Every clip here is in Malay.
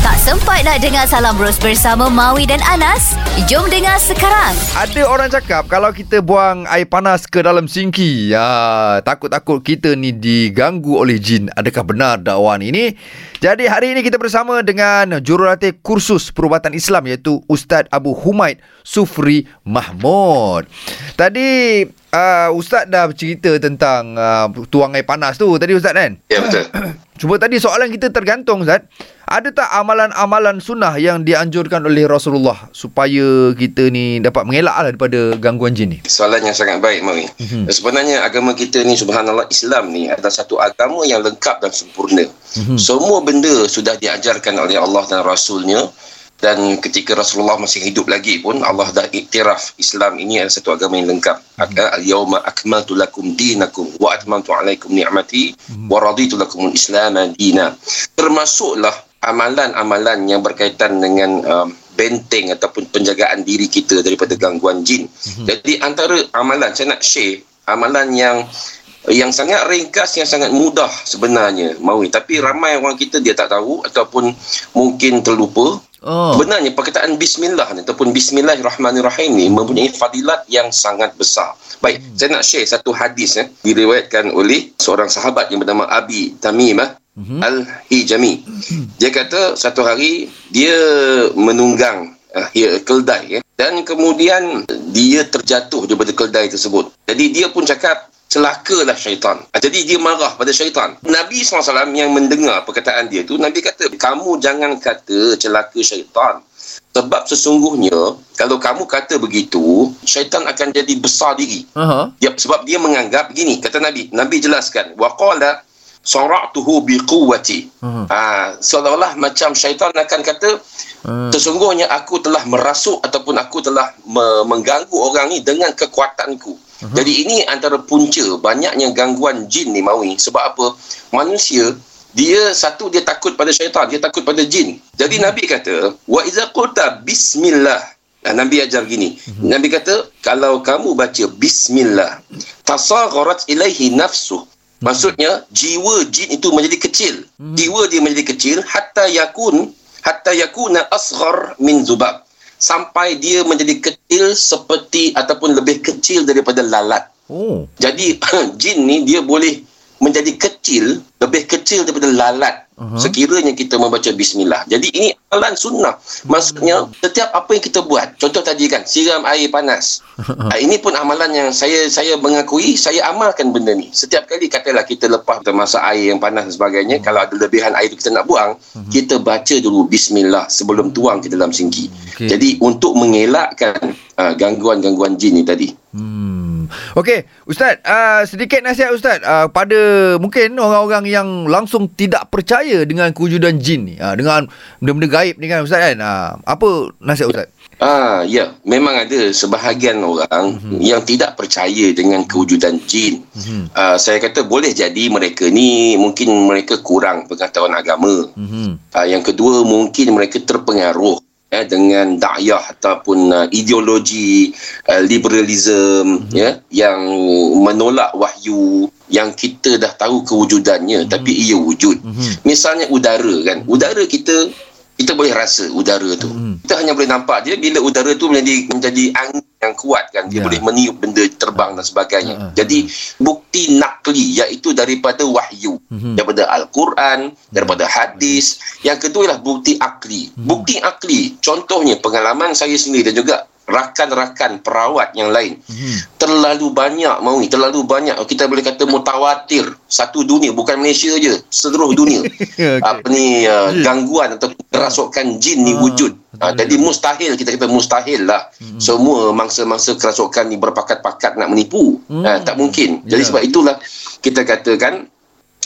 Tak sempat nak dengar Salam Bros bersama Maui dan Anas? Jom dengar sekarang. Ada orang cakap kalau kita buang air panas ke dalam sinki, ya, takut-takut kita ni diganggu oleh jin. Adakah benar dakwaan ini? Jadi hari ini kita bersama dengan jurulatih kursus perubatan Islam iaitu Ustaz Abu Humaid Sufri Mahmud. Tadi uh, Ustaz dah bercerita tentang uh, tuang air panas tu tadi Ustaz kan? Ya betul. Cuma tadi soalan kita tergantung Ustaz. Ada tak amalan-amalan sunnah yang dianjurkan oleh Rasulullah supaya kita ni dapat mengelak lah daripada gangguan jin ni? Soalan yang sangat baik Mawi. Mm-hmm. Sebenarnya agama kita ni subhanallah Islam ni adalah satu agama yang lengkap dan sempurna. Mm-hmm. Semua benda sudah diajarkan oleh Allah dan Rasulnya dan ketika Rasulullah masih hidup lagi pun Allah dah iktiraf Islam ini adalah satu agama yang lengkap. Hmm. Al-yawma akmaltu lakum dinakum wa atmamtu alaikum ni'mati hmm. wa raditu lakum al-islam dina. Termasuklah amalan-amalan yang berkaitan dengan um, benteng ataupun penjagaan diri kita daripada gangguan jin. Hmm. Jadi antara amalan saya nak share amalan yang yang sangat ringkas yang sangat mudah sebenarnya maui tapi ramai orang kita dia tak tahu ataupun mungkin terlupa Oh. Benarnya perkataan bismillah ni ataupun bismillahirrahmanirrahim ni mempunyai fadilat yang sangat besar. Baik, hmm. saya nak share satu hadis eh diriwayatkan oleh seorang sahabat yang bernama Abi Tamimah hmm. Al-Hijami. Hmm. Dia kata satu hari dia menunggang uh, keldai eh, dan kemudian dia terjatuh daripada keldai tersebut. Jadi dia pun cakap celakalah syaitan. Ah, jadi dia marah pada syaitan. Nabi SAW yang mendengar perkataan dia tu, Nabi kata, kamu jangan kata celaka syaitan. Sebab sesungguhnya, kalau kamu kata begitu, syaitan akan jadi besar diri. Uh-huh. Ya, sebab dia menganggap begini, kata Nabi. Nabi jelaskan, وَقَالَ sara'tuhu biquwati. Uh-huh. Ha, seolah-olah macam syaitan akan kata, uh. sesungguhnya aku telah merasuk ataupun aku telah me- mengganggu orang ni dengan kekuatanku. Uh-huh. Jadi ini antara punca banyaknya gangguan jin ni maui. Sebab apa? Manusia dia satu dia takut pada syaitan, dia takut pada jin. Jadi uh-huh. Nabi kata, wa iza qulta bismillah. Nah, Nabi ajar gini. Uh-huh. Nabi kata, kalau kamu baca bismillah, tasagharat ilaihi nafsu. Maksudnya jiwa jin itu menjadi kecil. Jiwa dia menjadi kecil hatta yakun hatta yakuna asghar min zubab sampai dia menjadi kecil seperti ataupun lebih kecil daripada lalat. Oh. Jadi jin ni dia boleh menjadi kecil, lebih kecil daripada lalat uh-huh. sekiranya kita membaca bismillah. Jadi ini amalan sunnah. Maksudnya setiap apa yang kita buat, contoh tadi kan siram air panas. uh, ini pun amalan yang saya saya mengakui saya amalkan benda ni. Setiap kali katalah kita lepas masak air yang panas dan sebagainya, uh-huh. kalau ada lebihan air tu kita nak buang, uh-huh. kita baca dulu bismillah sebelum tuang ke dalam sinki. Okay. Jadi untuk mengelakkan uh, gangguan-gangguan jin ni tadi. Hmm. Okey, Ustaz, uh, sedikit nasihat Ustaz uh, pada mungkin orang-orang yang langsung tidak percaya dengan kewujudan jin ni, uh, dengan benda-benda gaib ni kan Ustaz kan. Uh, apa nasihat Ustaz? Ah, ya, memang ada sebahagian orang mm-hmm. yang tidak percaya dengan kewujudan jin. Mm-hmm. Uh, saya kata boleh jadi mereka ni mungkin mereka kurang pengetahuan agama. Mm-hmm. Uh, yang kedua mungkin mereka terpengaruh ya dengan dakwah ataupun uh, ideologi uh, liberalism mm-hmm. ya yang menolak wahyu yang kita dah tahu kewujudannya mm-hmm. tapi ia wujud mm-hmm. misalnya udara kan udara kita kita boleh rasa udara tu. Hmm. Kita hanya boleh nampak dia bila udara tu menjadi menjadi angin yang kuat kan. Dia yeah. boleh meniup benda terbang dan sebagainya. Uh-huh. Jadi bukti nakli iaitu daripada wahyu. Uh-huh. Daripada Al-Quran, daripada hadis. Yang kedua ialah bukti akli. Uh-huh. Bukti akli contohnya pengalaman saya sendiri dan juga rakan-rakan perawat yang lain. Hmm. terlalu banyak mau ni terlalu banyak. Kita boleh kata mutawatir. Satu dunia. Bukan Malaysia je. Seluruh dunia. Okay. apa ni uh, gangguan atau kerasukan jin ni ah, wujud. Uh, jadi mustahil. Kita kata mustahil lah. Hmm. semua mangsa-mangsa kerasukan ni berpakat-pakat nak menipu. Hmm. uh, tak mungkin. Jadi yeah. sebab itulah kita katakan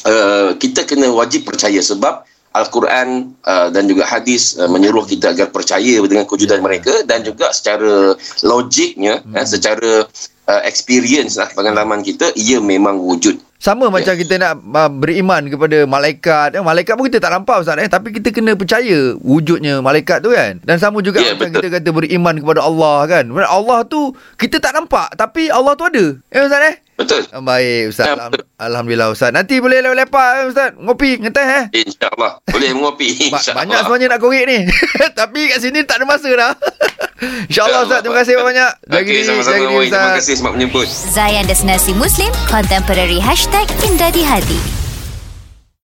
uh, kita kena wajib percaya sebab Al-Quran uh, dan juga hadis uh, menyuruh kita agar percaya dengan kewujudan yeah. mereka dan juga secara logiknya hmm. eh, secara uh, experience lah pengalaman kita ia memang wujud sama macam kita nak uh, beriman kepada malaikat. Eh, malaikat pun kita tak nampak Ustaz eh. Tapi kita kena percaya wujudnya malaikat tu kan. Dan sama juga Ya, macam betul. kita kata beriman kepada Allah kan. Allah tu kita tak nampak. Tapi Allah tu ada. Eh Ustaz eh? Betul. Ah, Baik Ustaz. Ya, betul. Alhamdulillah Ustaz. Nanti boleh lepak-lepak eh, Ustaz. Ngopi, ngeteh eh. InsyaAllah. Boleh mengopi. Ba- InsyaAllah. banyak sebenarnya nak korek ni. Tapi kat sini tak ada masa dah. InsyaAllah Ustaz. Terima kasih banyak. Jaga Okey, diri, jaga diri Oi, Terima Ustaz. kasih sebab menyebut. Zayan Destinasi Muslim Contemporary Hashtag Indah di Hati